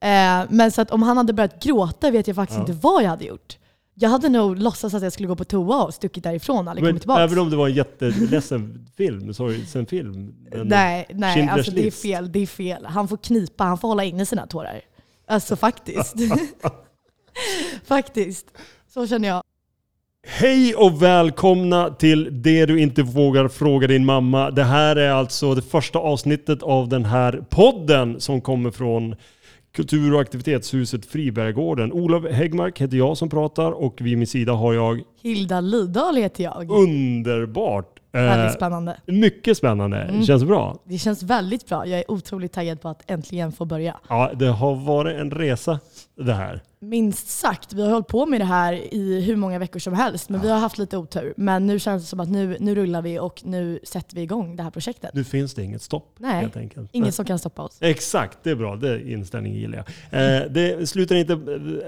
Eh, men så att om han hade börjat gråta vet jag faktiskt Ja. inte vad jag hade gjort. Jag hade nog låtsats att jag skulle gå på toa och stuckit därifrån aldrig Men kommit tillbaka. även om det var en jätteledsen film, sorgsen film. Nej, nej alltså det är fel. Det är fel. Han får knipa, han får hålla inne sina tårar. Alltså faktiskt. faktiskt. Så känner jag. Hej och välkomna till Det du inte vågar fråga din mamma. Det här är alltså det första avsnittet av den här podden som kommer från Kultur och aktivitetshuset Fribergården. Olof Häggmark heter jag som pratar och vid min sida har jag Hilda Lidahl heter jag. underbart. Väldigt Eh, spännande. mycket spännande. Mm. Känns bra. Det känns väldigt bra. Jag är otroligt taggad på att äntligen få börja. Ja, det har varit en resa det här. Minst sagt. Vi har hållit på med det här i hur många veckor som helst, men vi har haft lite otur. Men nu känns det som att nu, nu rullar vi och nu sätter vi igång det här projektet. Nu finns det inget stopp Nej, helt enkelt. Ingen som kan stoppa oss. Exakt, det är bra. Det inställningen gillar jag. Eh, det slutar inte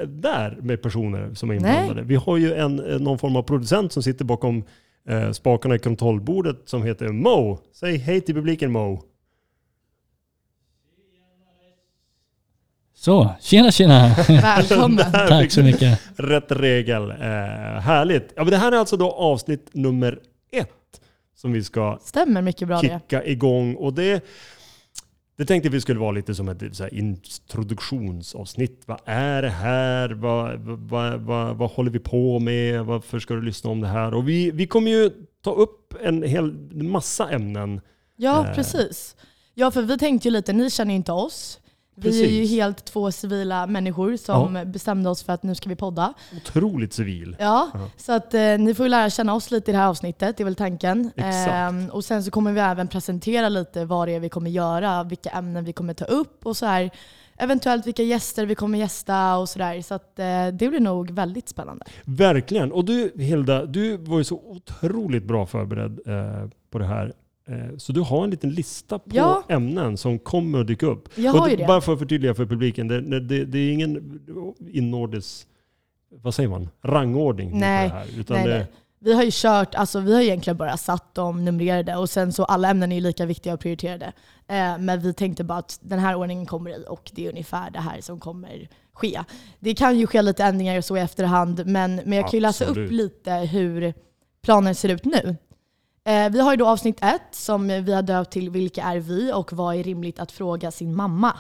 där med personer som är inblandade. Vi har ju en, eh, någon form av producent som sitter bakom eh, spakarna i kontrollbordet som heter Mo. Säg hej till publiken Mo. Så, tjena tjena! Välkommen. Tack så mycket. Rätt regel. Eh, härligt. Ja, men det här är alltså då avsnitt nummer ett som vi ska Stämmer mycket bra det. kicka igång. Och det, det tänkte vi skulle vara lite som ett så introduktionsavsnitt. Vad är det här? Vad, vad, vad, vad håller vi på med? Varför ska du lyssna om det här? Och vi, vi kommer ju ta upp en hel massa ämnen. Ja, Eh. precis. Ja, för vi tänkte ju lite, ni känner ju inte oss. Vi är ju Precis. helt två civila människor som bestämde oss för att nu ska vi podda. Otroligt civil. Ja, Ja. så att eh, ni får ju lära känna oss lite i det här avsnittet, det är väl tanken. Ehm, och sen så kommer vi även presentera lite vad det är vi kommer göra, vilka ämnen vi kommer ta upp och så här. Eventuellt vilka gäster vi kommer gästa och sådär. Så att eh, det blir nog väldigt spännande. Verkligen. Och du Hilda, du var ju så otroligt bra förberedd eh, på det här. Eh, så du har en liten lista på Ja. ämnen som kommer att dyka upp. Jag har ju det. Bara för att förtydliga för publiken, det, det, det är ingen inordis, vad säger man, rangordning Nej. på det här. Utan Nej, det, nej. Vi har ju kört, alltså vi har egentligen bara satt dem numrerade och sen så alla ämnen är ju lika viktiga och prioriterade. Eh, men vi tänkte bara att den här ordningen kommer i och det är ungefär det här som kommer ske. Det kan ju ske lite ändringar och så i efterhand men, men jag kan ju läsa Absolut. upp lite hur planen ser ut nu. Eh, vi har ju då avsnitt ett som vi har döpt till Vilka är vi och vad är rimligt att fråga sin mamma?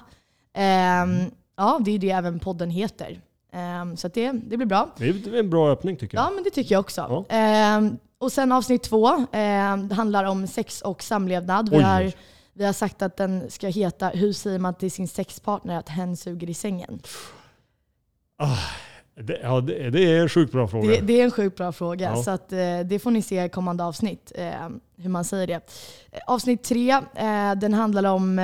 Ehm, Ja, det är ju det även podden heter. Ehm, så det, det blir bra. det är en bra öppning tycker jag. Ja, men det tycker jag också. Ja. Ehm, och sen avsnitt två, det handlar om sex och samlevnad. Vi har, vi har sagt att den ska heta Hur säger man till sin sexpartner att hen suger i sängen? Ah, det, ja, det, det är en sjukt bra fråga. Det, det är en sjukt bra fråga, Ja. så att, eh, det får ni se i kommande avsnitt, eh, hur man säger det. Eh, Avsnitt tre, den handlar om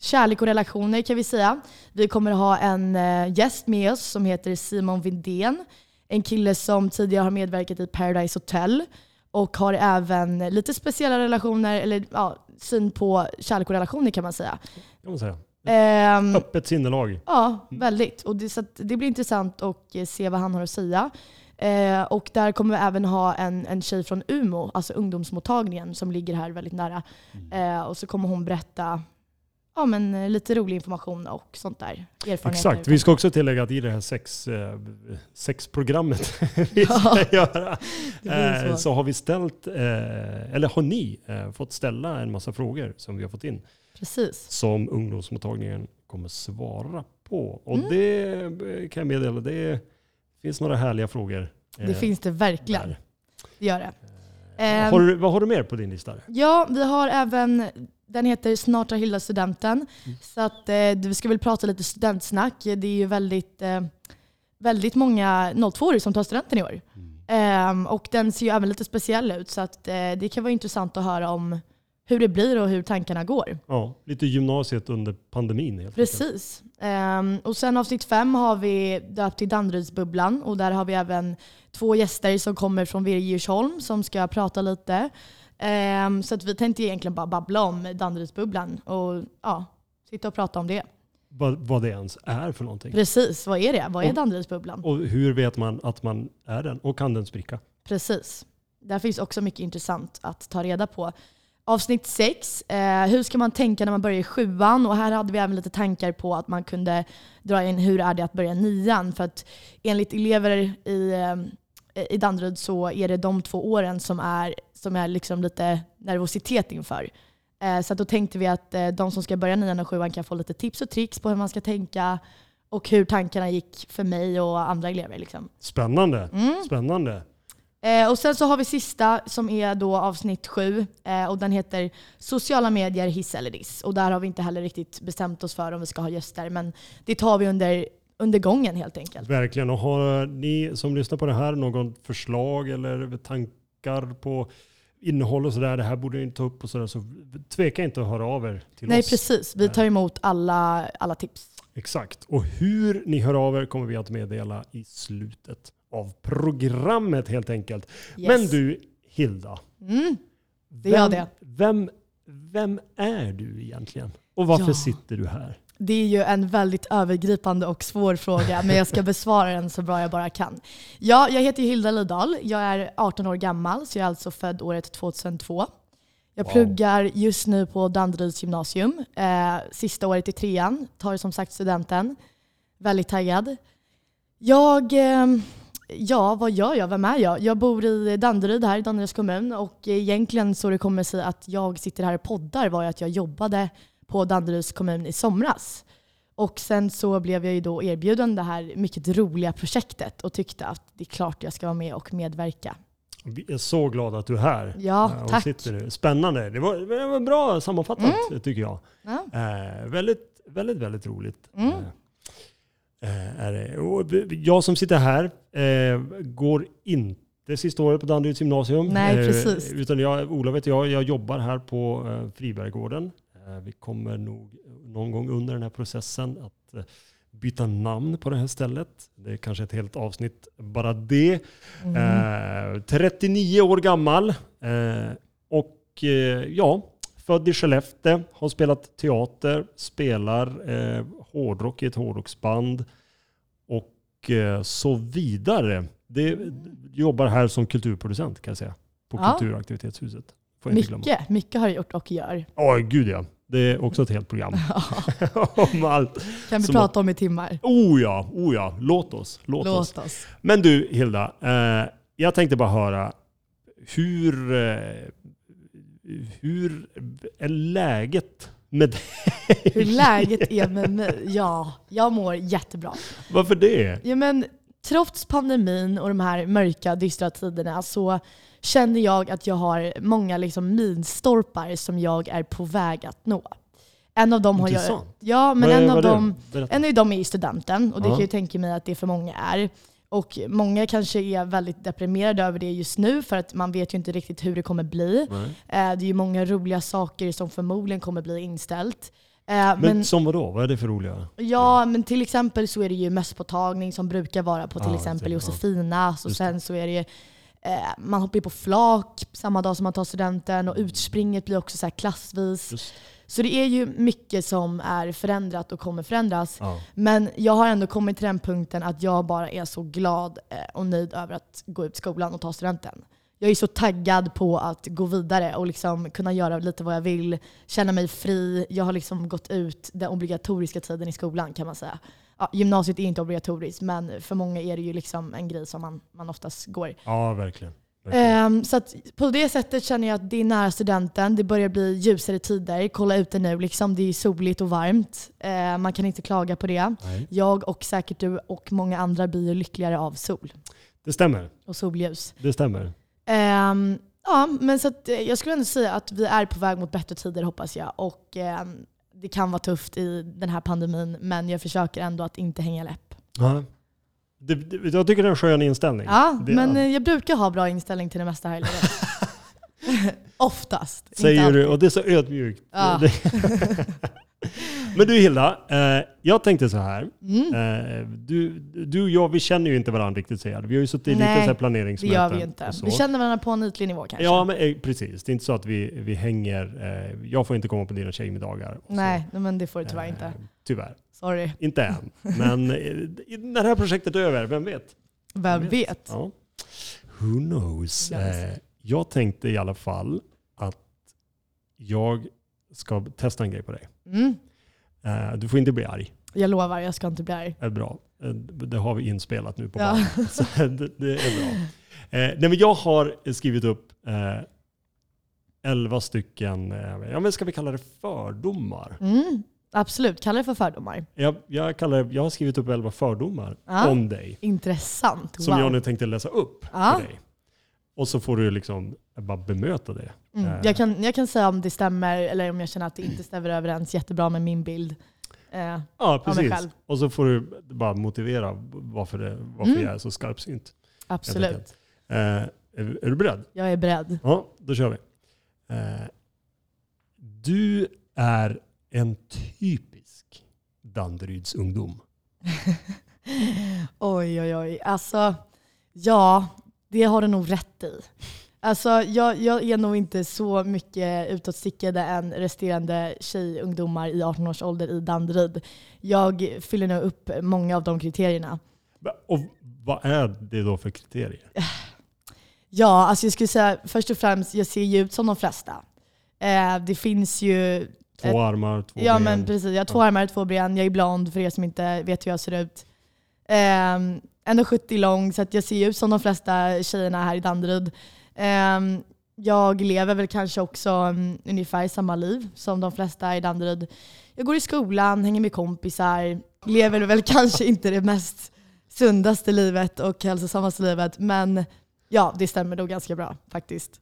kärlek och relationer kan vi säga. Vi kommer ha en gäst med oss som heter Simon Vindén. En kille som tidigare har medverkat i Paradise Hotel och har även lite speciella relationer, eller ja, syn på kärlek och relationer kan man säga. Kan man säga. Ehm, Öppet sinnelag. Ja, väldigt. Och det, så det blir intressant att eh, se vad han har att säga. Eh, och där kommer vi även ha en, en tjej från Umo, alltså ungdomsmottagningen som ligger här väldigt nära. Mm. Eh, och så kommer hon berätta ja, men, eh, lite rolig information och sånt där. Exakt. Vi ska också tillägga att i det här sex, eh, sexprogrammet vi ska göra Det blir eh, så. så har vi ställt, eller har ni fått ställa en massa frågor som vi har fått in. Precis. som ungdomsmottagningen kommer svara på. Och Mm. det kan jag meddela, det finns några härliga frågor. Det eh, finns det verkligen. där. Det gör det. Eh, Ehm, har du, vad har du mer på din lista? Ja, vi har även, den heter Snart har Hilda studenten. Mm. Så att eh, vi ska väl prata lite studentsnack. Det är ju väldigt, eh, väldigt många 02 som tar studenten i år. Ehm, och den ser ju även lite speciell ut så att eh, det kan vara intressant att höra om hur det blir och hur tankarna går. Ja, lite gymnasiet under pandemin helt. Precis. Ehm, och sen avsnitt fem har vi döpt till Danderydsbubblan och där har vi även två gäster som kommer från Virgersholm som ska prata lite. Ehm, så att vi tänkte egentligen bara babbla om Danderydsbubblan och ja, sitta och prata om det. Vad, vad det ens är för någonting. Precis, vad är det? Vad är Och- Danderydsbubblan? Och hur vet man att man är den? Och kan den spricka? Precis. Där finns också mycket intressant att ta reda på. Avsnitt 6, eh, hur ska man tänka när man börjar i sjuan? Och här hade vi även lite tankar på att man kunde dra in hur är det att börja nian? För att enligt elever i, eh, i Danderyd så är det de två åren som är, som är liksom lite nervositet inför. Eh, så då tänkte vi att eh, de som ska börja nian och sjuan kan få lite tips och tricks på hur man ska tänka och hur tankarna gick för mig och andra elever. Liksom. Spännande. Mm. Spännande. Eh, och sen så har vi sista som är då avsnitt sju eh, och den heter Sociala medier, hiss eller diss. Och där har vi inte heller riktigt bestämt oss för om vi ska ha gäster men det tar vi under, under gången helt enkelt. Verkligen. Och har ni som lyssnar på det här någon förslag eller tankar på innehåll och sådär, det här borde ni ta upp och sådär, så tveka inte att höra av er till Nej oss. precis, vi tar emot alla, alla tips. Exakt. Och hur ni hör av er kommer vi att meddela i slutet av programmet helt enkelt. Yes. Men du, Hilda. Mm, det vem, det. Vem, vem är du egentligen? Och varför Ja. sitter du här? Det är ju en väldigt övergripande och svår fråga, men jag ska besvara den så bra jag bara kan. Ja, jag heter Hilda Lidahl. Jag är 18 år gammal, så jag är alltså född året 2002. Jag Wow. pluggar just nu på Danderyds gymnasium. Eh, sista året i trean, tar som sagt studenten. Väldigt taggad. Jag, eh, ja vad gör jag? Vem är jag? Jag bor i Danderyd här i Danderyds kommun och egentligen så det kommer sig att jag sitter här och poddar var ju att jag jobbade på Danderyds kommun i somras. Och sen så blev jag ju då erbjuden det här mycket roliga projektet och tyckte att det är klart jag ska vara med och medverka. Vi är så glada att du är här. Ja, eh, och tack. sitter nu. Spännande. Det var, det var bra sammanfattat Mm. tycker jag. Ja. Eh, väldigt, väldigt, väldigt roligt. Mm. Eh, eh, är det. Och jag som sitter här eh, går inte sista året på Danderyds gymnasium. Nej, Eh, precis. utan jag, Ola vet jag, jag jobbar här på eh, Friberggården. Eh, vi kommer nog någon gång under den här processen att eh, byta namn på det här stället. Det är kanske ett helt avsnitt bara det. Mm. Eh, 39 år gammal. Och ja, född i Skellefteå. Har spelat teater, spelar hårdrock i ett hårdrocksband och eh, så vidare. Det, jobbar här som kulturproducent kan jag säga. På Ja. Kulturaktivitetshuset. Får inte glömma. Mycket, mycket har jag gjort och gör. Åh gud ja. Det är också ett helt program. om allt. kan vi Som prata om i timmar. Oh ja, oh ja. Låt oss. Låt, oss. Låt oss. Men du Hilda, eh, jag tänkte bara höra hur, eh, hur är läget med dig? Hur läget är med mig? Ja, jag mår jättebra. Varför det? Ja, men, trots pandemin och de här mörka, dystra tiderna så känner jag att jag har många liksom, milstolpar som jag är på väg att nå. En av dem har jag... Ja, men Vad en av är det? dem... En av dem är studenten och det Ja. kan jag tänka mig att det för många är. Och många kanske är väldigt deprimerade över det just nu för att man vet ju inte riktigt hur det kommer bli. Nej. Eh, Det är ju många roliga saker som förmodligen kommer bli inställt. Eh, Men, Men, som vadå? Vad är det för roliga? ja, men till exempel så är det ju mösspåtagning som brukar vara på till Ja, exempel ja. Josefina. Så Just sen så är det ju, eh, man hoppar ju på flak samma dag som man tar studenten och utspringet blir också så klassvis. Just, Så det är ju mycket som är förändrat och kommer förändras. ja. Men jag har ändå kommit till den punkten att jag bara är så glad eh, och nöjd över att gå ut skolan och ta studenten. Jag är så taggad på att gå vidare och liksom kunna göra lite vad jag vill, känna mig fri. Jag har liksom gått ut den obligatoriska tiden i skolan kan man säga. Ja, gymnasiet är inte obligatoriskt men för många är det ju liksom en grej som man, man oftast går. ja, verkligen. Ehm, så på det sättet känner jag att det är nära studenten. Det börjar bli ljusare tider. Kolla ute nu, liksom, det är soligt och varmt. Ehm, man kan inte klaga på det. Nej. Jag och säkert du och många andra blir lyckligare av sol Det stämmer. och solljus. Det stämmer. Ehm, ja, men så att, eh, jag skulle ändå säga att vi är på väg mot bättre tider hoppas jag. Och ehm, det kan vara tufft i den här pandemin men jag försöker ändå att inte hänga läpp. Ja. Det, det, jag tycker det är en skön inställning. Ja, det, men eh, jag brukar ha bra inställning till det mesta här i livet. Oftast. Säger du, och det är så ödmjukt. Ja. Men du Hilda, eh, jag tänkte så här. Mm. Eh, du, du och jag, vi känner ju inte varandra riktigt säger jag. Vi har ju suttit i lite Nej, så här Det gör vi inte. så. Vi känner varandra på en ytlig nivå kanske. Ja, men, eh, precis. Det är inte så att vi, vi hänger. Eh, jag får inte komma på dina tjejmiddagar. så. Nej, men det får du tyvärr Eh, inte. Tyvärr. Sorry. Inte än. Men eh, när det här projektet är över, vem vet? Vem vet? Ja. Who knows? Yes. Eh, jag tänkte i alla fall att jag ska testa en grej på dig. Mm. Eh, du får inte bli arg. Jag lovar, jag ska inte bli arg. Det är bra. Det har vi inspelat nu på Ja. Så det, är bra. Nej, men jag har skrivit upp 11 stycken, ja, men ska vi kalla det fördomar? Mm. Absolut, kalla det för fördomar. Jag, jag, kallar det, jag har skrivit upp 11 fördomar Ja. om dig. Intressant. Som wow. jag nu tänkte läsa upp Ja. för dig. Och så får du liksom bara bemöta det. Mm. Eh, Jag, kan, jag kan säga om det stämmer eller om jag känner att det inte stämmer överens jättebra med min bild. Eh, Ja, mig precis. själv. Och så får du bara motivera varför, det, varför Mm. jag är så skarpsynt. helt absolut. enkelt. Eh, är, är du beredd? Jag är beredd. Ja, då kör vi. Eh, du är en typisk Danderyds ungdom. Oj, oj, oj. Alltså, ja, det har du nog rätt i. Alltså, jag, jag är nog inte så mycket utåtstickande än resterande tjejungdomar i 18 års ålder i Danderyd. Jag fyller nog upp många av de kriterierna. Och vad är det då för kriterier? Ja, alltså jag skulle säga först och främst, jag ser ju ut som de flesta. Eh, det finns ju Två Ett- armar, två Ja ben. men precis, jag har två armar, två ben, jag är blond för er som inte vet hur jag ser ut. Um, 1,70 lång så jag ser ut som de flesta tjejerna här i Danderyd. Ehm, jag lever väl kanske också um, ungefär samma liv som de flesta i Danderyd. Jag går i skolan, hänger med kompisar, lever väl kanske inte det mest sundaste livet och hälsosammaste livet men ja, det stämmer nog ganska bra faktiskt.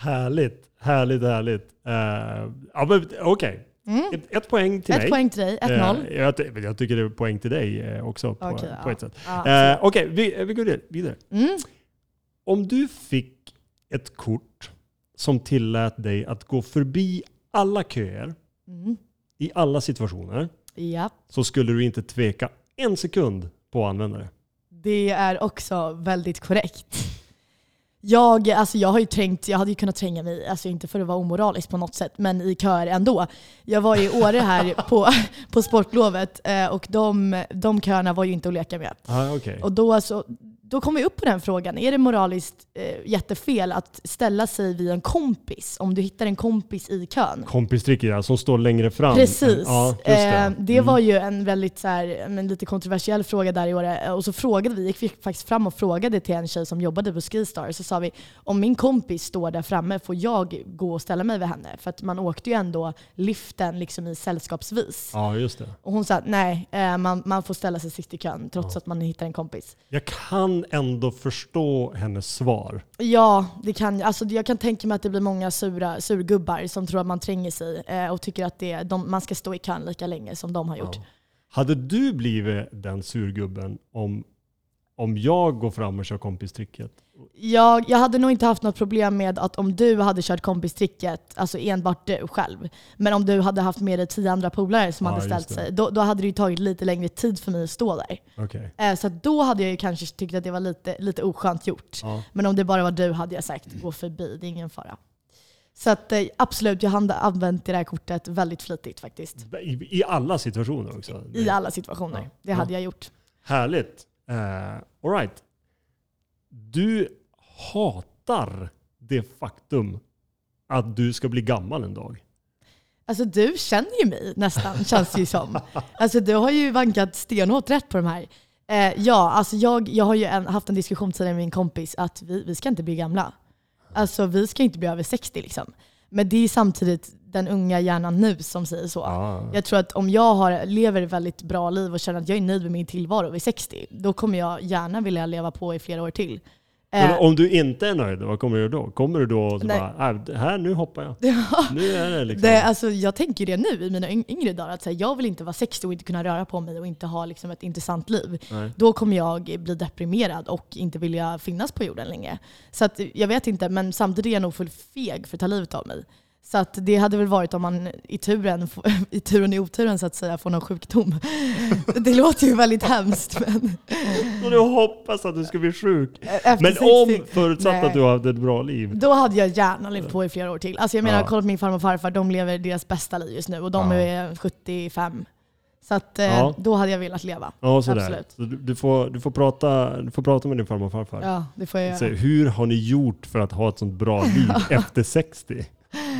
Härligt, härligt, härligt. Uh, ja, Okej, Mm. ett, ett poäng till Ett mig. poäng till dig, 1-0. Eh, jag, jag tycker det är poäng till dig eh, också på, Okej, på ja. ett sätt. Ja, Eh, Okej, vi, vi går vidare. mm. Om du fick ett kort som tillät dig att gå förbi alla köer Mm. i alla situationer Ja. så skulle du inte tveka en sekund på att använda det. Det är också väldigt korrekt. Jag, alltså jag har ju trängt, jag hade ju kunnat tränga mig, alltså inte för att vara omoralisk på något sätt, men i köer ändå. Jag var i Åre här på, på sportlovet eh, och de, de köerna var ju inte att leka med. Ah, okay. Och då, så, då kom vi upp på den frågan, är det moraliskt eh, jättefel att ställa sig vid en kompis om du hittar en kompis i kön? Kompistricket ja, som står längre fram. Precis. Ja, det. Eh, det Mm. var ju en väldigt så här, men lite kontroversiell fråga där i år. Eh, Och så frågade vi, gick faktiskt fram och frågade till en tjej som jobbade på Skistar. Så sa vi, om min kompis står där framme, får jag gå och ställa mig vid henne? För att man åkte ju ändå liften liksom i sällskapsvis. Ja, just det. Och hon sa, nej, eh, man, man får ställa sig sist i kön trots att man hittar en kompis. Jag kan ändå förstå hennes svar. Ja, det kan, alltså jag kan tänka mig att det blir många sura surgubbar som tror att man tränger sig eh, och tycker att det, de, man ska stå i kön lika länge som de har gjort. Ja. Hade du blivit den surgubben om, om jag går fram och kör kompistricket? Jag, jag hade nog inte haft något problem med att om du hade kört kompistricket, alltså enbart du själv, men om du hade haft med dig tio andra polare som Ja, hade ställt sig, då, då hade det ju tagit lite längre tid för mig att stå där. Okej. Eh, så då hade jag ju kanske tyckt att det var lite, lite oskönt gjort. Ja. Men om det bara var du hade jag sagt gå förbi, det är ingen fara. Så att, eh, absolut, jag hade använt det där kortet väldigt flitigt faktiskt. I, I alla situationer också? I alla situationer. Ja. Det hade jag gjort. Härligt. Uh, all right. Du hatar det faktum att du ska bli gammal en dag. Alltså du känner ju mig nästan, känns det ju som. Alltså du har ju vankat stenhårt rätt på de här. Eh, ja, alltså jag, jag har ju en, haft en diskussion tidigare med min kompis att vi, vi ska inte bli gamla. Alltså vi ska inte bli över 60 liksom. Men det är samtidigt den unga hjärnan nu som säger så. Ah. Jag tror att om jag har, lever ett väldigt bra liv och känner att jag är nöjd med min tillvaro vid 60, då kommer jag gärna vilja leva på i flera år till. Men Eh, om du inte är nöjd, vad kommer du då? Kommer du då och bara, äh, här nu hoppar jag. ja. Nu är det liksom... Det, alltså, jag tänker det nu i mina yng- yngre dagar, att här, jag vill inte vara 60 och inte kunna röra på mig och inte ha liksom, ett intressant liv. Nej. Då kommer jag bli deprimerad och inte vilja finnas på jorden längre. Så att, jag vet inte, men samtidigt är jag nog full feg för att ta livet av mig. Så att det hade väl varit om man i turen, i turen i oturen så att säga, får någon sjukdom. Det låter ju väldigt hemskt. Men Och du hoppas att du ska bli sjuk. efter Men 60 om, förutsatt Nej. att du har haft ett bra liv. Då hade jag gärna levt på i flera år till. Alltså jag menar, Ja. kolla på min farmor och farfar, de lever deras bästa liv just nu och de Ja. är 75. Så att, eh, Ja. då hade jag velat leva. Ja, sådär. Absolut. Så du, du, får, du, får prata, du får prata med din farmor och farfar. Ja, det får jag Så, göra. hur har ni gjort för att ha ett sånt bra liv efter 60?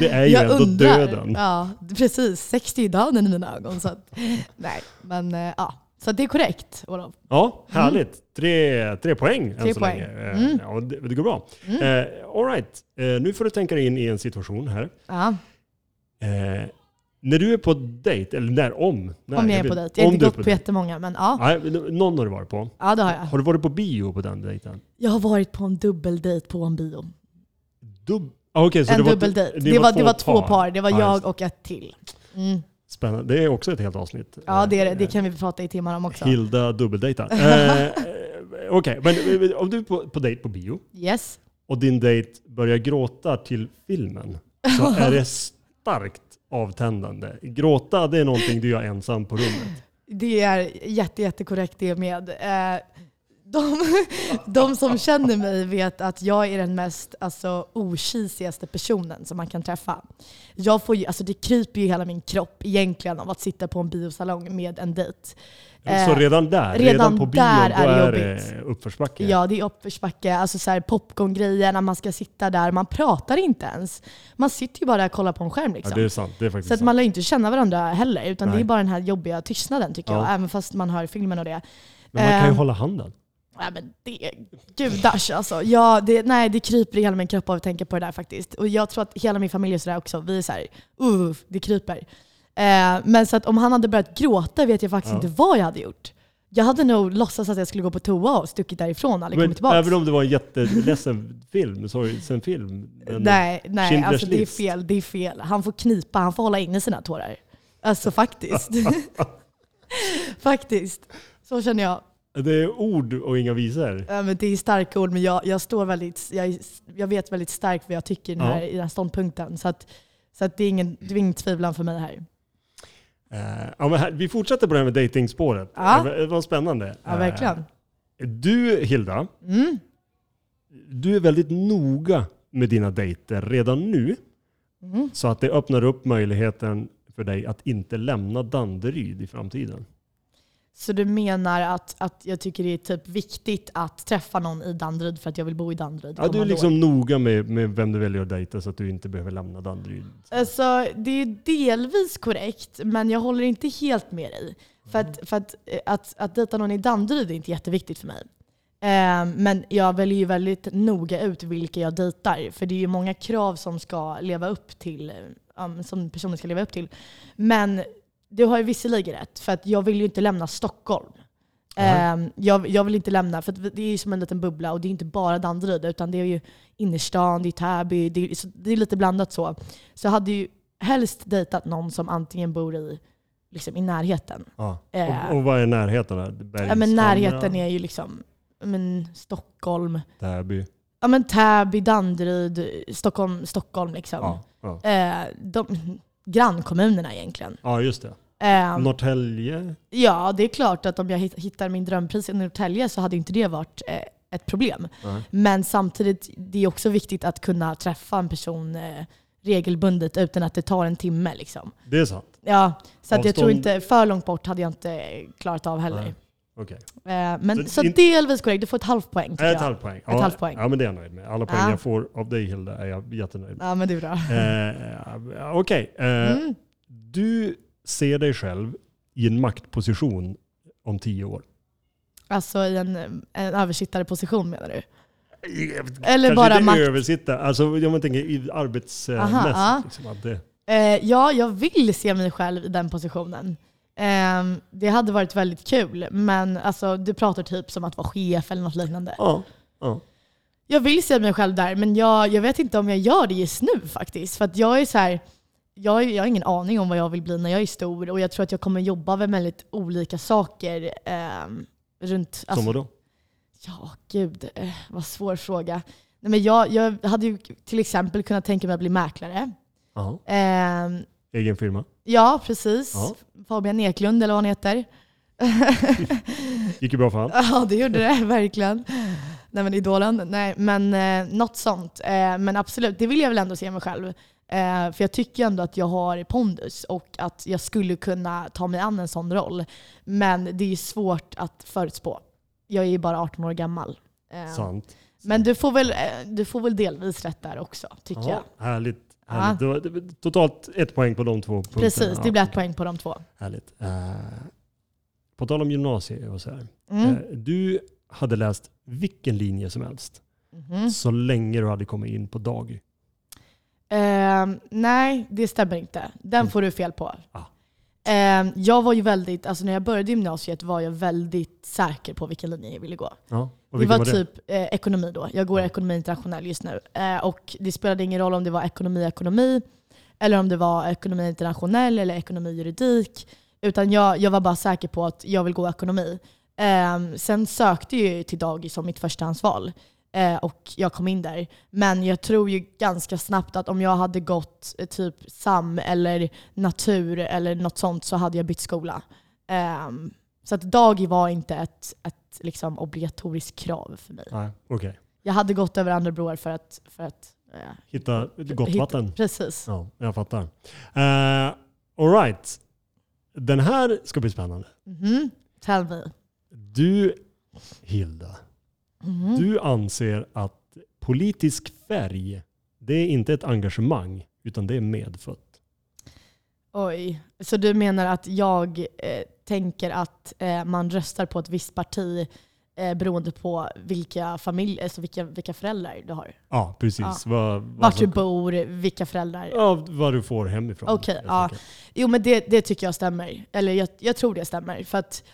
Det är ju ändå döden. Ja, precis. 60 är döden i mina ögon. Så att, nej, men eh, ja. Så det är korrekt, Olof. Ja, härligt. Tre, tre poäng Tre än så poäng. länge. Eh, Mm. Ja, det, det går bra. Mm. Eh, all right. Eh, nu får du tänka dig in i en situation här. Ja, Eh, när du är på dejt, eller när, om. Nej, om jag är vet- på dejt. Jag har inte är gått på, dejt. jättemånga, men ja. Nej, någon har du varit på. Ja, det har jag. Har du varit på bio på den dejten? Jag har varit på en dubbeldejt på en bio. Dub okay, så en det dubbeldejt. Det, var, det var två par. Det var Ja, jag och ett till. Mm. Spännande. Det är också ett helt avsnitt. Ja, det, är det. Eh, det kan vi prata i timmar om också. Hilda dubbeldejtar. Eh, eh, Okej, men eh, om du är på, på dejt på bio Yes. och din dejt börjar gråta till filmen så är det starkt avtändande. Gråta, det är någonting du gör ensam på rummet. Det är jätte, jättekorrekt det med. Eh, de, de som känner mig vet att jag är den mest alltså, okisigaste personen som man kan träffa. Jag får ju, alltså, det kryper ju hela min kropp egentligen av att sitta på en biosalong med en dejt. Så Eh, redan där, redan, redan på bio, där är det är det uppförsbacke. Ja, det är uppförsbacke. Alltså så här popcorngrejer, när man ska sitta där. Man pratar inte ens. Man sitter ju bara och kollar på en skärm. Ja, Liksom. det är sant. Det är faktiskt så att man lär inte känna varandra heller, utan det Nej. är bara den här jobbiga tystnaden tycker Ja. jag. Även fast man hör filmen och det. Men man kan ju eh, hålla handen. Ja, men det, gudars alltså. Ja, det, nej, det kryper i hela min kropp av att tänka på det där faktiskt. Och jag tror att hela min familj är sådär också. Vi är såhär, uh, det kryper. Eh, men så att om han hade börjat gråta vet jag faktiskt Ja. inte vad jag hade gjort. Jag hade nog låtsats att jag skulle gå på toa och stuckit därifrån och aldrig kommit tillbaka. även om det var en jätteledsen film, sorgsen film. Nej, nej alltså det är fel. Det är fel. Han får knipa, han får hålla inne sina tårar. Alltså faktiskt. faktiskt. Så känner jag. Det är ord och inga visor. Ja, men det är starka ord, men jag, jag, står väldigt, jag, jag vet väldigt starkt vad jag tycker i den här, Ja. i den här ståndpunkten. Så, att, så att det, är ingen, det är ingen tvivel för mig här. Eh, ja, här, vi fortsätter på det här med datingspåret. Ja. Det var- spännande. Ja, verkligen. Du Hilda, Mm. du är väldigt noga med dina dejter redan nu. Mm. Så att det öppnar upp möjligheten för dig att inte lämna Danderyd i framtiden. Så du menar att, att jag tycker det är typ viktigt att träffa någon i Danderyd för att jag vill bo i Danderyd? Ja, du är kommande år? liksom noga med, med vem du väljer att dejta så att du inte behöver lämna Danderyd. Alltså, det är delvis korrekt, men jag håller inte helt med dig. För att, för att, eh, att, att dejta någon i Danderyd är inte jätteviktigt för mig. Eh, men jag väljer ju väldigt noga ut vilka jag dejtar. För det är ju många krav som ska leva upp till, eh, som personen ska leva upp till. Men du har ju visserligen rätt, för att jag vill ju inte lämna Stockholm. Eh, jag, jag vill inte lämna, för det är ju som en liten bubbla och det är inte bara Danderyd utan det är ju innerstan, det är Täby, det är, det är lite blandat så. Så jag hade ju helst dejtat någon som antingen bor i, liksom, i närheten. Ja. Och, och vad är närheten? Där? Ja, men närheten är ju liksom men, Stockholm, Täby? ja, men Täby, Danderyd, Stockholm, Stockholm liksom. Ja, ja. Eh, de, grannkommunerna egentligen. ja, just det. Eh, Norrtälje? ja, det är klart att om jag hitt- hittar min drömpris i Norrtälje så hade inte det varit eh, ett problem. Nej. Men samtidigt, det är också viktigt att kunna träffa en person eh, regelbundet utan att det tar en timme. Liksom. Det är sant. Ja, så att jag tror Avstånd- inte, för långt bort hade jag inte klarat av heller. Nej. Okej. Eh, men, Så så in- delvis korrekt, du får ett halvt poäng Ett jag. halvt poäng. Ett Ja, halvt poäng. Ja, men det är jag nöjd med. Alla poäng Ja. jag får av dig Hilda är jag jättenöjd med. Ja men det är bra. Eh, Okej. Eh, Mm. Du ser dig själv i en maktposition om tio år. Alltså i en, en översittarposition menar du? Eller Eller bara makt. översitta. Alltså man tänker arbetsmässigt. Liksom, att det, Eh, ja, jag vill se mig själv i den positionen. Ehm, det hade varit väldigt kul, men alltså, du pratar typ som att vara chef eller något liknande. ja, ja. Jag vill se mig själv där, men jag, jag vet inte om jag gör det just nu faktiskt. För jag är så här, jag, jag har ingen aning om vad jag vill bli när jag är stor och jag tror att jag kommer jobba med väldigt olika saker ehm, runt... Som vadå? Ja, gud, eh, vad svår fråga. Nej, men jag, jag hade ju till exempel kunnat tänka mig att bli mäklare. Ja. Ehm, Egen firma. ja, precis. Ja. Fabian Eklund eller vad han heter. Gick ju bra för han. Ja, det gjorde det verkligen. Nej men Idolen, nej men eh, något sånt. Eh, men absolut, det vill jag väl ändå se mig själv. Eh, för jag tycker ändå att jag har pondus och att jag skulle kunna ta mig an en sån roll. Men det är ju svårt att förutspå. Jag är ju bara 18 år gammal. Eh, Sant. men du får, väl, eh, du får väl delvis rätt där också, tycker Ja, härligt. Härligt. Det var- Totalt ett poäng på de två punkterna. Precis, det blir ett poäng på de två. Härligt. Eh, på tal om gymnasiet och så här. Mm. Eh, du hade läst vilken linje som helst Mhm. så länge du hade kommit in på dag. Ehm, nej, det stämmer inte. Den Mm. får du fel på. Ah. Ehm, jag var ju väldigt, alltså när jag började gymnasiet var jag väldigt säker på vilken linje jag ville gå. Ja. Det vilken var, det? typ eh, ekonomi då. Jag går Ja. ekonomi internationell just nu. Eh, och det spelade ingen roll om det var ekonomi ekonomi, eller om det var ekonomi internationell eller ekonomi juridik. Utan jag, jag var bara säker på att jag vill gå ekonomi. Eh, sen sökte jag till DAG som mitt förstahandsval. Eh, och jag kom in där. Men jag tror ju ganska snabbt att om jag hade gått eh, typ SAM eller natur eller något sånt så hade jag bytt skola. Ehm, så att DAG var inte ett, ett liksom obligatoriskt krav för mig. Nej, okej. Jag hade gått över andra broar för att, för att eh, Hitta gott hitta- vatten. Precis. Ja, jag fattar. Uh, Alright. Den här ska bli spännande. Mhm. Tell me. Du, Hilda, Mhm. du anser att politisk färg, det är inte ett engagemang, utan det är medfött. Oj. Så du menar att jag eh, tänker att eh, man röstar på ett visst parti eh, beroende på vilka, familj, alltså vilka, vilka föräldrar du har? Ja, precis. Ja. Vad, vad, Vart du bor, vilka föräldrar? ja, vad du får hemifrån. Okej, helt ja. Jo men det, det tycker jag stämmer. Eller jag, jag tror det stämmer. För att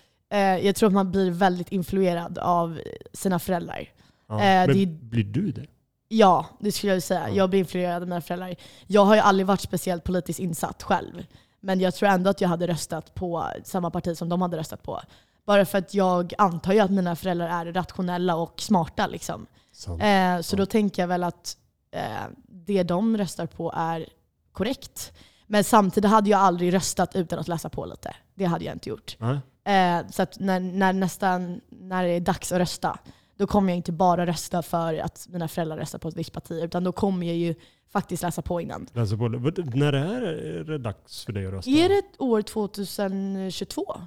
jag tror att man blir väldigt influerad av sina föräldrar. Ja. Eh, Men det- blir du det? Ja, det skulle jag säga. Ja. Jag blir influerad av mina föräldrar. Jag har ju aldrig varit speciellt politiskt insatt själv. Men jag tror ändå att jag hade röstat på samma parti som de hade röstat på. Bara för att jag antar ju att mina föräldrar är rationella och smarta. Liksom. Sant. Eh, så då tänker jag väl att eh, det de röstar på är korrekt. Men samtidigt hade jag aldrig röstat utan att läsa på lite. Det hade jag inte gjort. Nej? Eh, så att när, när, nästan, när det är dags att rösta, då kommer jag inte bara rösta för att mina föräldrar röstar på ett visst parti, utan då kommer jag ju faktiskt läsa på innan. Läser på, när är det, är det dags för dig att rösta? Är det år 2022?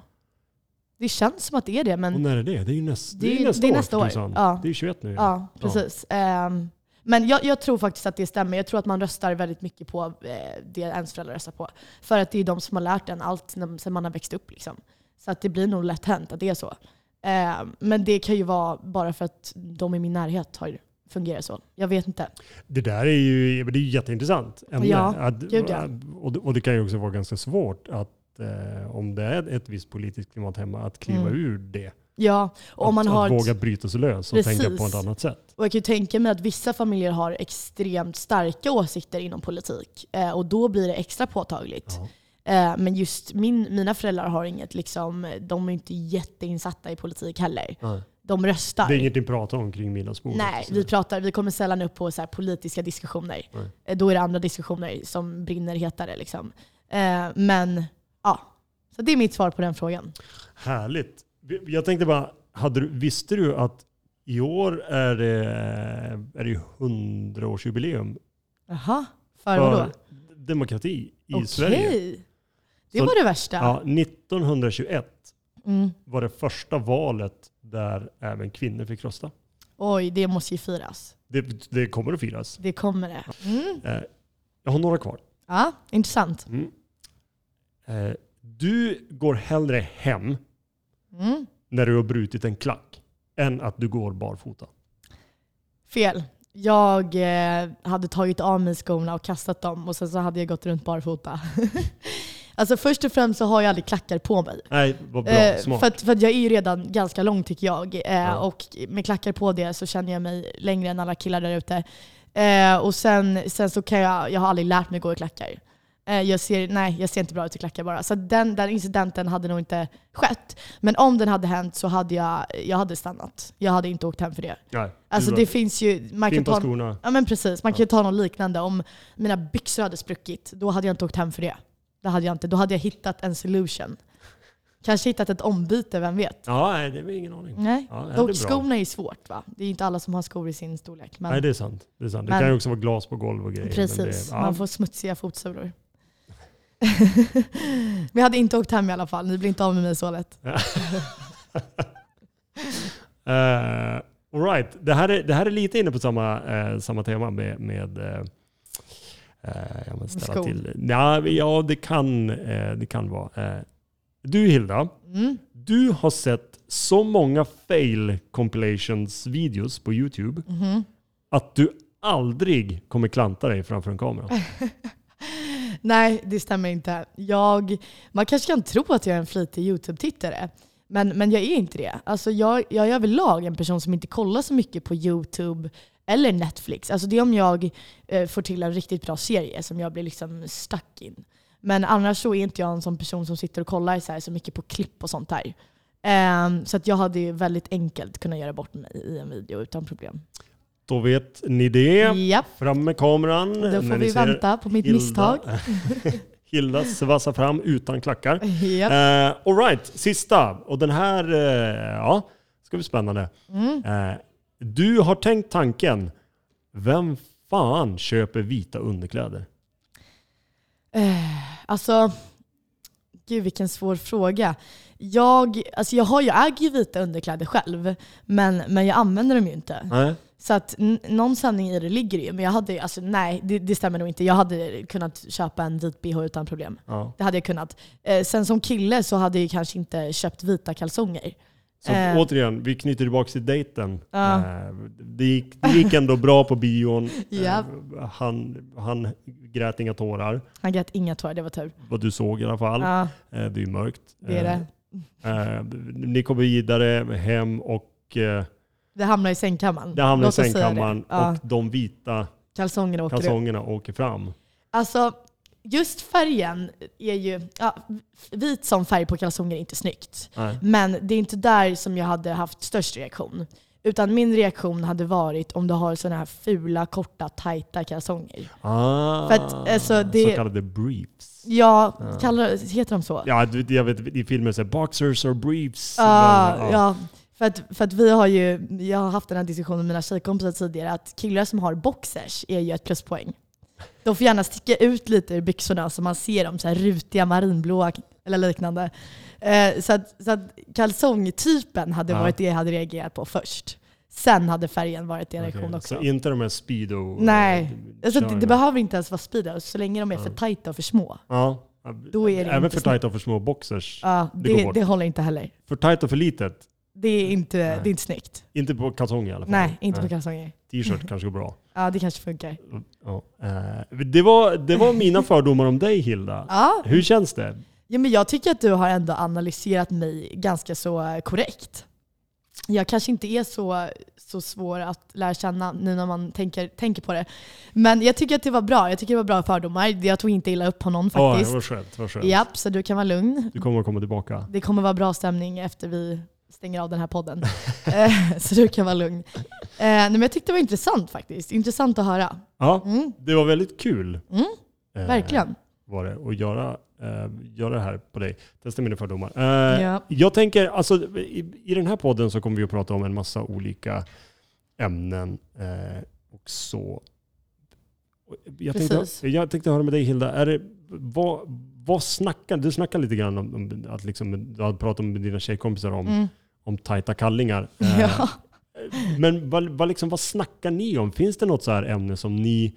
Det känns som att det är det, men Och när är det? Det är ju näst, Det är- det är nästa det är år. nästa för år. tusan. Ja. Det är 21 nu. ja, precis. Ehm, men jag, jag tror faktiskt att det stämmer. Jag tror att man röstar väldigt mycket på eh, det ens föräldrar röstar på. För att det är de som har lärt en allt sedan man har växt upp. Liksom. Så att det blir nog lätt hänt att det är så. Ehm, men det kan ju vara bara för att de i min närhet har fungerat så. Jag vet inte. Det där är ju det är jätteintressant ämne. Ja, att, gud ja. och, det, och det kan ju också vara ganska svårt att eh, om det är ett visst politiskt klimat hemma, att kliva Mm. ur det. Ja, och om att, man har att våga bryta sig lös och Precis. tänka på ett annat sätt. Och jag kan ju tänka mig att vissa familjer har extremt starka åsikter inom politik. Eh, och då blir det extra påtagligt. Ja. Eh, men just min, mina föräldrar har inget, liksom, de är inte jätteinsatta i politik heller. Nej. De röstar. Det är inget ni pratar om kring middagsbordet? Nej, vi, pratar, vi kommer sällan upp på så här politiska diskussioner. Nej. Eh, Då är det andra diskussioner som brinner hetare. Liksom. Eh, men ja, så det är mitt svar på den frågan. Härligt. Jag tänkte bara, hade du, visste du att i år är det, är det ju 100-årsjubileum Jaha, för vadå? demokrati i Okej. Sverige? Det Så- var det värsta. Ja, 1921 Mm. var det första valet där även kvinnor fick rösta. Oj, det måste ju firas. Det, det kommer att firas. Det kommer det. Mm. Eh, jag har några kvar. Ja, intressant. Mm. Eh, du går hellre hem Mm. när du har brutit en klack än att du går barfota. Fel. Jag eh, hade tagit av mig skorna och kastat dem och sen så hade jag gått runt barfota. alltså först och främst så har jag aldrig klackar på mig. Nej, vad bra. Eh, Smart. för, att, för att jag är ju redan ganska lång tycker jag. Eh, Ja. Och med klackar på det så känner jag mig längre än alla killar där ute. Eh, och sen, sen så kan jag, jag har aldrig lärt mig gå i klackar. Jag, ser, nej, jag ser inte bra ut i klackar bara. Så den, den incidenten hade nog inte skett. Men om den hade hänt så hade jag, jag hade stannat. Jag hade inte åkt hem för det. Nej, Alltså det finns ju... Man kan Fimpa ta, skorna. Ja men precis, man kan ju ta något liknande. Om mina byxor hade spruckit, då hade jag inte åkt hem för det. Det hade jag inte. Då hade jag hittat en solution. Kanske hittat ett ombyte, vem vet? Ja, nej, det är väl ingen aning. Nej. Ja, det är Dock bra. skorna är ju svårt va? Det är inte alla som har skor i sin storlek. Men Nej, det är sant. Det, är sant. det Men- kan ju också vara glas på golv och grejer. precis, det, ja, man får smutsiga fotsulor. Men jag hade inte åkt hem i alla fall, ni blir inte av med mig så lätt. Uh, all right. det, här är, det här är lite inne på samma, eh, samma tema med, med eh, Eh, jag måste ställa Skor. till. Ja, ja det, kan, eh, det kan vara. Eh, du Hilda, Mm. du har sett så många fail compilations videos på YouTube Mhm. att du aldrig kommer klanta dig framför en kamera. Nej, det stämmer inte. Jag, man kanske kan tro att jag är en flitig YouTube-tittare. Men, men jag är inte det. Alltså jag, jag är överlag en person som inte kollar så mycket på YouTube eller Netflix. Alltså det är om jag eh, får till en riktigt bra serie som jag blir liksom stuck in. Men annars så är inte jag en sån person som sitter och kollar så, här så mycket på klipp och sånt där. Ehm, så att jag hade väldigt enkelt kunnat göra bort mig i en video utan problem. Då vet ni det. Japp, Fram med kameran. då får vi vänta på mitt Hilda- misstag. Hilda svassa fram utan klackar. Japp. Uh, Alright, sista. Och den här, eh, ja, ska bli spännande. Mm. Eh, du har tänkt tanken, vem fan köper vita underkläder? Eh, alltså, gud vilken svår fråga. Jag, alltså jag, har, jag äger ju vita underkläder själv, men, men jag använder dem ju inte. Nej. Så att någon sanning i det ligger ju. Men jag hade, alltså nej det, det stämmer nog inte. Jag hade kunnat köpa en vit bh utan problem. Ja. Det hade jag kunnat. Eh, sen som kille så hade jag kanske inte köpt vita kalsonger. Så Eh. återigen, vi knyter tillbaka till dejten. Ja. Eh, det, gick, det gick ändå bra på bion. Ja. Eh, han, han grät inga tårar, Han grät inga tårar, det var tur. vad du såg i alla fall. Ja, Eh, det är mörkt. det är det. Ni kommer vidare hem och Det hamnar i sängkammaren. det hamnar i Låt sängkammaren och de vita kalsongerna åker kalsongerna åker fram. Alltså, just färgen är ju... Ja, vit som färg på kalsonger är inte snyggt. Nej. Men det är inte där som jag hade haft störst reaktion. Utan min reaktion hade varit om du har sådana här fula, korta, tajta kalsonger. Ah, För att, alltså, det- Så kallade briefs. Ja, Ja. kallar, heter de så? Ja, jag vet i filmer så här, boxers or briefs. Ja, Men, ja. För att, för att vi har ju, jag har haft den här diskussionen med mina tjejkompisar tidigare, att killar som har boxers är ju ett pluspoäng. De får gärna sticka ut lite ur byxorna så man ser dem så här rutiga marinblåa eller liknande. Eh, så att, så att kalsongtypen hade Ja. varit det jag hade reagerat på först. Sen hade färgen varit en reaktion Okej, också. Så inte de här speedo... Nej. eh, Alltså, det, det behöver inte ens vara speedos, så länge de är för Ja. tajta och för små. Ja. Då är det Även för tajta och för små boxers. Ja, Det det, det håller inte heller. För tajt och för litet. Det är inte, Nej. det är inte snyggt. Inte på kalsonger i alla fall. Nej, inte på kalsonger. T-shirt kanske går bra. Ja, det kanske funkar. Ja. Eh, Det, var, det var mina fördomar om dig Hilda. Ja, Hur känns det? ja, men jag tycker att du har ändå analyserat mig ganska så eh, korrekt. Jag kanske inte är så, så svår att lära känna nu när man tänker, tänker på det. Men jag tycker att det var bra. Jag tycker det var bra fördomar. Jag tog inte illa upp på någon Ja, faktiskt. vad skönt. Vad skönt. Japp, så du kan vara lugn. Du kommer att komma tillbaka. Det kommer vara bra stämning efter vi stänger av den här podden. Eh, så du kan vara lugn. Eh, nej, men jag tyckte det var intressant faktiskt. Intressant att höra. Ja, Mm, det var väldigt kul. mm, eh, verkligen. Var det, att göra, göra det här på dig. Testa mina fördomar. Ja. Jag tänker, alltså i, i den här podden så kommer vi att prata om en massa olika ämnen och så. Jag tänkte, jag tänkte höra med dig Hilda, är det, vad, vad snackar, du snackade lite grann om, om att liksom, du hade pratat med dina tjejkompisar om, Mm. om tajta kallingar. Eh, Ja. Men vad, vad, liksom, vad snackar ni om? Finns det något så här ämne som ni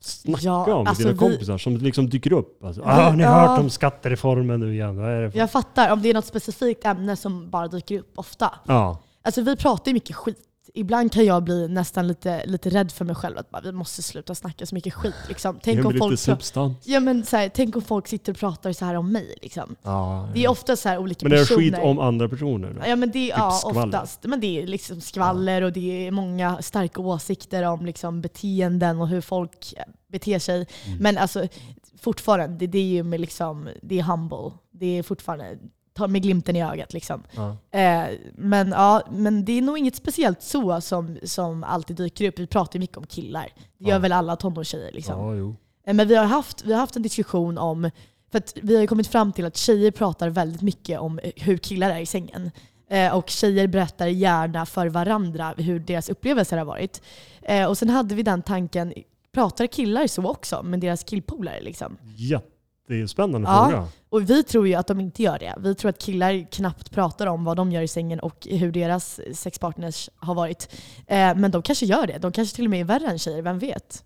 snackar Ja, om med alltså dina vi- kompisar? Som liksom dyker upp? Alltså, ah, har ni Ja. hört om skattereformen nu igen? Vad är det för? Jag fattar om det är något specifikt ämne som bara dyker upp ofta. Ja. Alltså vi pratar ju mycket skit. Ibland kan jag bli nästan lite, lite rädd för mig själv. Att bara, vi måste sluta snacka så mycket skit. Liksom. Tänk, om folk, substans. ja, men, så här, tänk om folk sitter och pratar så här om mig. Liksom. Ja, Det är ofta så här olika Men det är personer. skit om andra personer? Då? Ja, men det, ja skvaller. oftast. Men det är liksom skvaller och det är många starka åsikter om liksom beteenden och hur folk beter sig. Mm. Men alltså, fortfarande, det, det är ju med liksom, det är humble. Det är fortfarande, ta med glimten i ögat liksom. Ja. Eh, men, ja, men det är nog inget speciellt så som, som alltid dyker upp. Vi pratar ju mycket om killar. Det gör Ja. väl alla tonårstjejer. Liksom. Ja. Eh, Men vi har, haft, vi har haft en diskussion om, för att vi har kommit fram till att tjejer pratar väldigt mycket om hur killar är i sängen. Eh, och tjejer berättar gärna för varandra hur deras upplevelser har varit. Eh, och sen hade vi den tanken, pratar killar så också med deras killpolare? Liksom? Jättespännande Ja. fråga. Och vi tror ju att de inte gör det. Vi tror att killar knappt pratar om vad de gör i sängen och hur deras sexpartners har varit. Eh, men de kanske gör det. De kanske till och med är värre än tjejer, vem vet?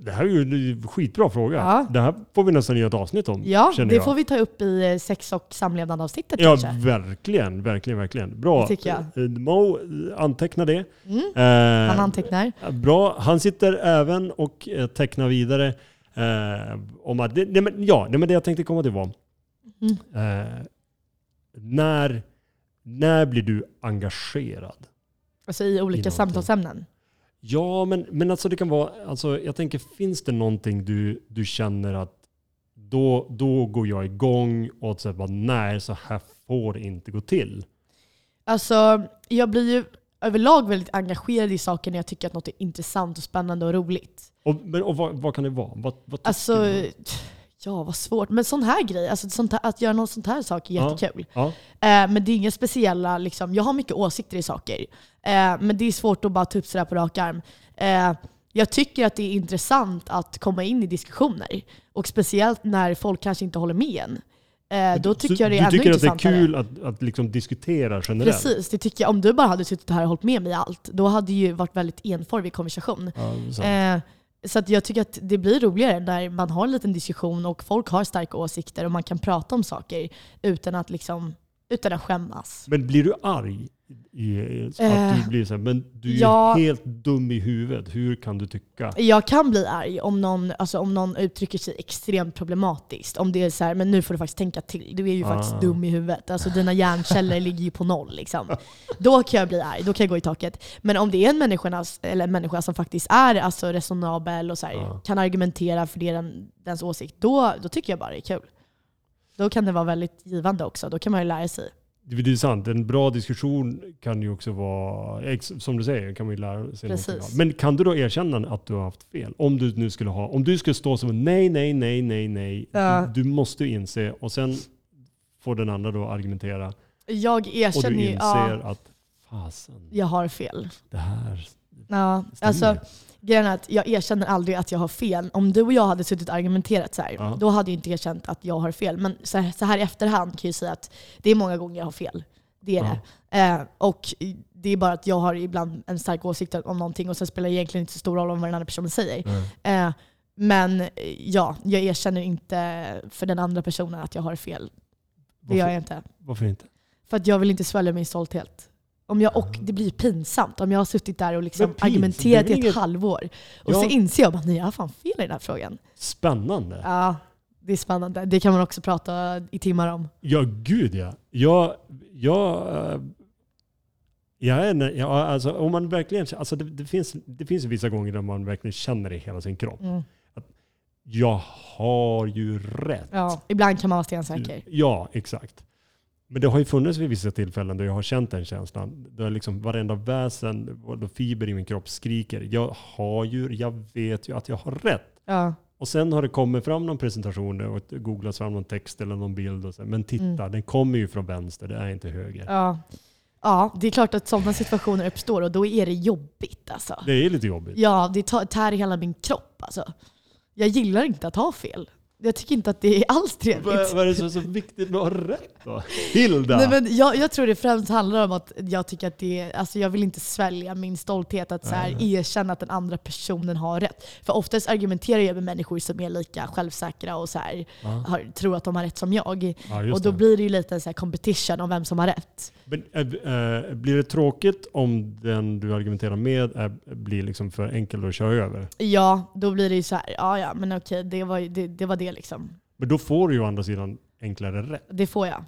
Det här är ju en skitbra fråga. Ja. Det här får vi nästan göra ett avsnitt om. Ja, det jag. får vi ta upp i eh, sex och samlevnad-avsnittet Ja, kanske. verkligen, verkligen, verkligen. Bra. Det tycker jag. Eh, Mo, anteckna det. Mm. Eh, Han antecknar. Bra. Han sitter även och tecknar vidare. Eh, om att, nej, men, ja, nej, men det jag tänkte komma till var, Mm. eh, när, när blir du engagerad? Alltså i olika någonting. samtalsämnen. Ja, men, men alltså det kan vara, alltså jag tänker, finns det någonting du, du känner att då, då går jag igång och bara, nej, så här får det inte gå till. Alltså, jag blir ju överlag väldigt engagerad i saker när jag tycker att något är intressant och spännande och roligt. Och, men, och vad, vad kan det vara? Vad, vad Alltså, du? ja vad svårt. Men sån här grej, alltså sånt här, att göra något sånt här sak är Ja. jättekul. Ja, Eh, men det är inga speciella, liksom, jag har mycket åsikter i saker. Eh, men det är svårt att bara ta upp sådär på rak arm. Eh, jag tycker att det är intressant att komma in i diskussioner. Och speciellt när folk kanske inte håller med en. Eh, då tycker Så jag det är Du ännu tycker att det är kul att, att liksom diskutera generellt? Precis, det tycker jag. Om du bara hade suttit här och hållit med mig i allt, då hade det ju varit väldigt enformig konversation. Ja. Eh, så jag tycker att det blir roligare när man har en liten diskussion och folk har starka åsikter och man kan prata om saker utan att, liksom, utan att skämmas. Men blir du arg? I, att Eh, du blir så här, men du är ja. helt dum i huvudet. Hur kan du tycka? Jag kan bli arg om någon, alltså om någon uttrycker sig extremt problematiskt. Om det är så här, men nu får du faktiskt tänka till. Du är ju Ah. faktiskt dum i huvudet. Alltså dina hjärnceller ligger ju på noll. Liksom. Då kan jag bli arg, då kan jag gå i taket. Men om det är en människa, eller en människa som faktiskt är alltså resonabel och så här, Ja. kan argumentera för det den, dens åsikt, då, då tycker jag bara det är kul. Då kan det vara väldigt givande också. Då kan man ju lära sig. Det är sant. En bra diskussion kan ju också vara, som du säger, kan man ju lära sig Precis. någonting av. Men kan du då erkänna att du har haft fel? Om du nu skulle ha, om du skulle stå som nej, nej, nej, nej, nej. Ja. Du, du måste inse och sen får den andra då argumentera Jag och du erkänner ju, inser ja, att fasen, jag har fel. det här Ja, stämmer. alltså, grejen är att jag erkänner aldrig att jag har fel. Om du och jag hade suttit och argumenterat så här, Ja. då hade jag inte erkänt att jag har fel. Men så här, så här i efterhand kan jag säga att det är många gånger jag har fel. Det är Ja. det. Eh, och det är bara att jag har ibland en stark åsikt om någonting och sen spelar det egentligen inte så stor roll om vad den andra personen säger. Nej. Eh, men eh, ja, jag erkänner inte för den andra personen att jag har fel. Det gör Varför, jag inte. varför inte? För att jag vill inte svälja min stolthet. Om jag, och det blir pinsamt om jag har suttit där och liksom pinsamt, argumenterat i ett inget- halvår. Och Ja. så inser jag att jag har fan fel i den här frågan. Spännande. Ja, det är spännande. Det kan man också prata i timmar om. Ja, gud ja. Jag, jag, eh, jag är, en- ja, alltså, om man verkligen, alltså det, det, finns, det finns vissa gånger där man verkligen känner det i hela sin kropp. Mm. Jag har ju rätt. Ja, ibland kan man vara stensäker. Ja, exakt. Men det har ju funnits vid vissa tillfällen då jag har känt den känslan. Då liksom varenda väsen, och fiber i min kropp skriker. Jag har ju, jag vet ju att jag har rätt. Ja. Och sen har det kommit fram någon presentation och googlats fram någon text eller någon bild. Och så. Men titta, Mm. den kommer ju från vänster, det är inte höger. Ja. ja, det är klart att sådana situationer uppstår och då är det jobbigt alltså. Det är lite jobbigt. Ja, det tär hela min kropp alltså. Jag gillar inte att ha fel. Jag tycker inte att det är alls trevligt. Vad är det som är så viktigt med att ha rätt då? Hilda! Nej, men jag, jag tror det främst handlar om att jag tycker att det är, alltså jag vill inte svälja min stolthet att så här, erkänna att den andra personen har rätt. För oftast argumenterar jag med människor som är lika självsäkra och så här, har, tror att de har rätt som jag. Ja, Och då det. blir det ju lite en så competition om vem som har rätt. Men, äh, äh, blir det tråkigt om den du argumenterar med är, blir liksom för enkel att köra över? Ja, då blir det ju så här, ja ja men okej det var, det, det var det liksom. Men då får du ju å andra sidan enklare rätt. Det får jag.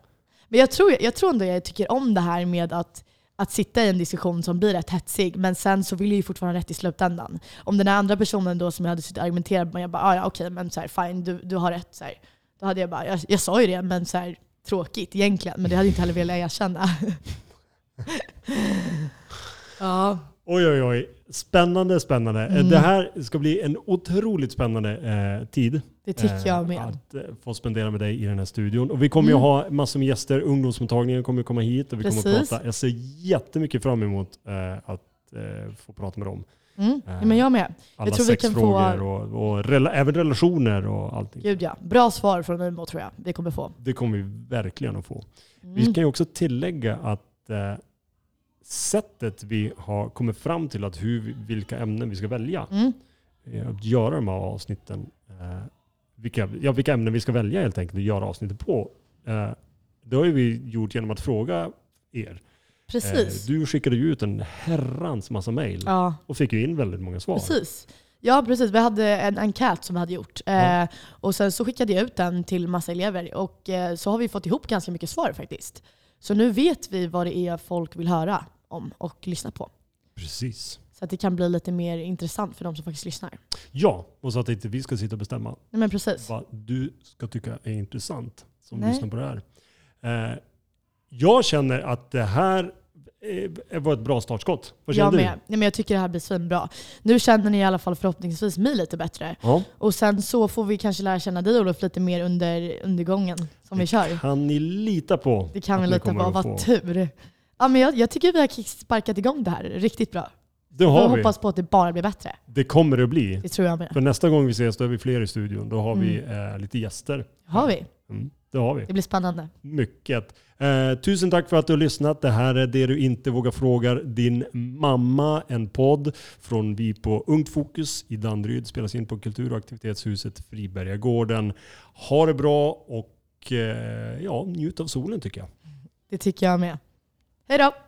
Men jag tror, jag tror ändå jag tycker om det här med att, att sitta i en diskussion som blir rätt hetsig, men sen så vill jag ju fortfarande rätt i slutändan. Om den här andra personen då som jag hade suttit och argumenterat med, jag bara ah, ja okej men så här, fine du, du har rätt. Så här. Då hade jag bara, jag, jag sa ju det men så här, tråkigt egentligen, men det hade jag inte heller velat erkänna. ja, Oj, oj, oj. Spännande, spännande. Eh, Mm. Det här ska bli en otroligt spännande eh, tid. det tycker jag eh, med. Att eh, få spendera med dig i den här studion. Och vi kommer Mm. ju ha massor med gäster. Ungdomsmottagningen kommer komma hit och vi kommer att Precis. prata. Jag ser jättemycket fram emot eh, att eh, få prata med dem. Mm. Ja, men jag med. Alla tror vi kan få- och, och rela- även relationer och allting. Gud ja. Bra svar från Umeå tror jag vi kommer få. Det kommer vi verkligen att få. Mm. Vi kan ju också tillägga att eh, sättet vi har kommit fram till att hur, vilka ämnen vi ska välja Mm. eh, att göra de här avsnitten, eh, vilka, ja, vilka ämnen vi ska välja helt enkelt att göra avsnittet på. Eh, det har ju vi gjort genom att fråga er. Precis. Du skickade ju ut en herrans massa mejl ja, och fick ju in väldigt många svar. precis. Ja, precis. Vi hade en enkät som vi hade gjort. Ja. Eh, och sen så skickade jag ut den till massa elever. Och eh, så har vi fått ihop ganska mycket svar faktiskt. Så nu vet vi vad det är folk vill höra om och lyssna på. Precis. Så att det kan bli lite mer intressant för de som faktiskt lyssnar. Ja, och så att inte vi ska sitta och bestämma Nej, men precis. vad du ska tycka är intressant som Nej. lyssnar på det här. Eh, jag känner att det här eh, var ett bra startskott. Vad Jag känner du? med. Nej, men jag tycker det här blir svinbra. Nu känner ni i alla fall förhoppningsvis mig lite bättre. Ja. Och sen så får vi kanske lära känna dig Olof lite mer under, under gången som vi kör. Kan ni lita på Det kan vi lita på. Vad tur. Ja, men jag, jag tycker vi har sparkat igång det här riktigt bra. Det Jag har vi. hoppas på att det bara blir bättre. Det kommer det att bli. Det tror jag med. För nästa gång vi ses då är vi fler i studion. Då har vi eh, lite gäster. har vi. Mm, det har vi. Det blir spännande. Mycket. Eh, tusen tack för att du har lyssnat. Det här är Det du inte vågar fråga din mamma. En podd från vi på Ungt Fokus i Danderyd. Spelas in på Kultur och aktivitetshuset Fribergagården. Ha det bra och eh, ja, njut av solen tycker jag. Det tycker jag med. Hej då!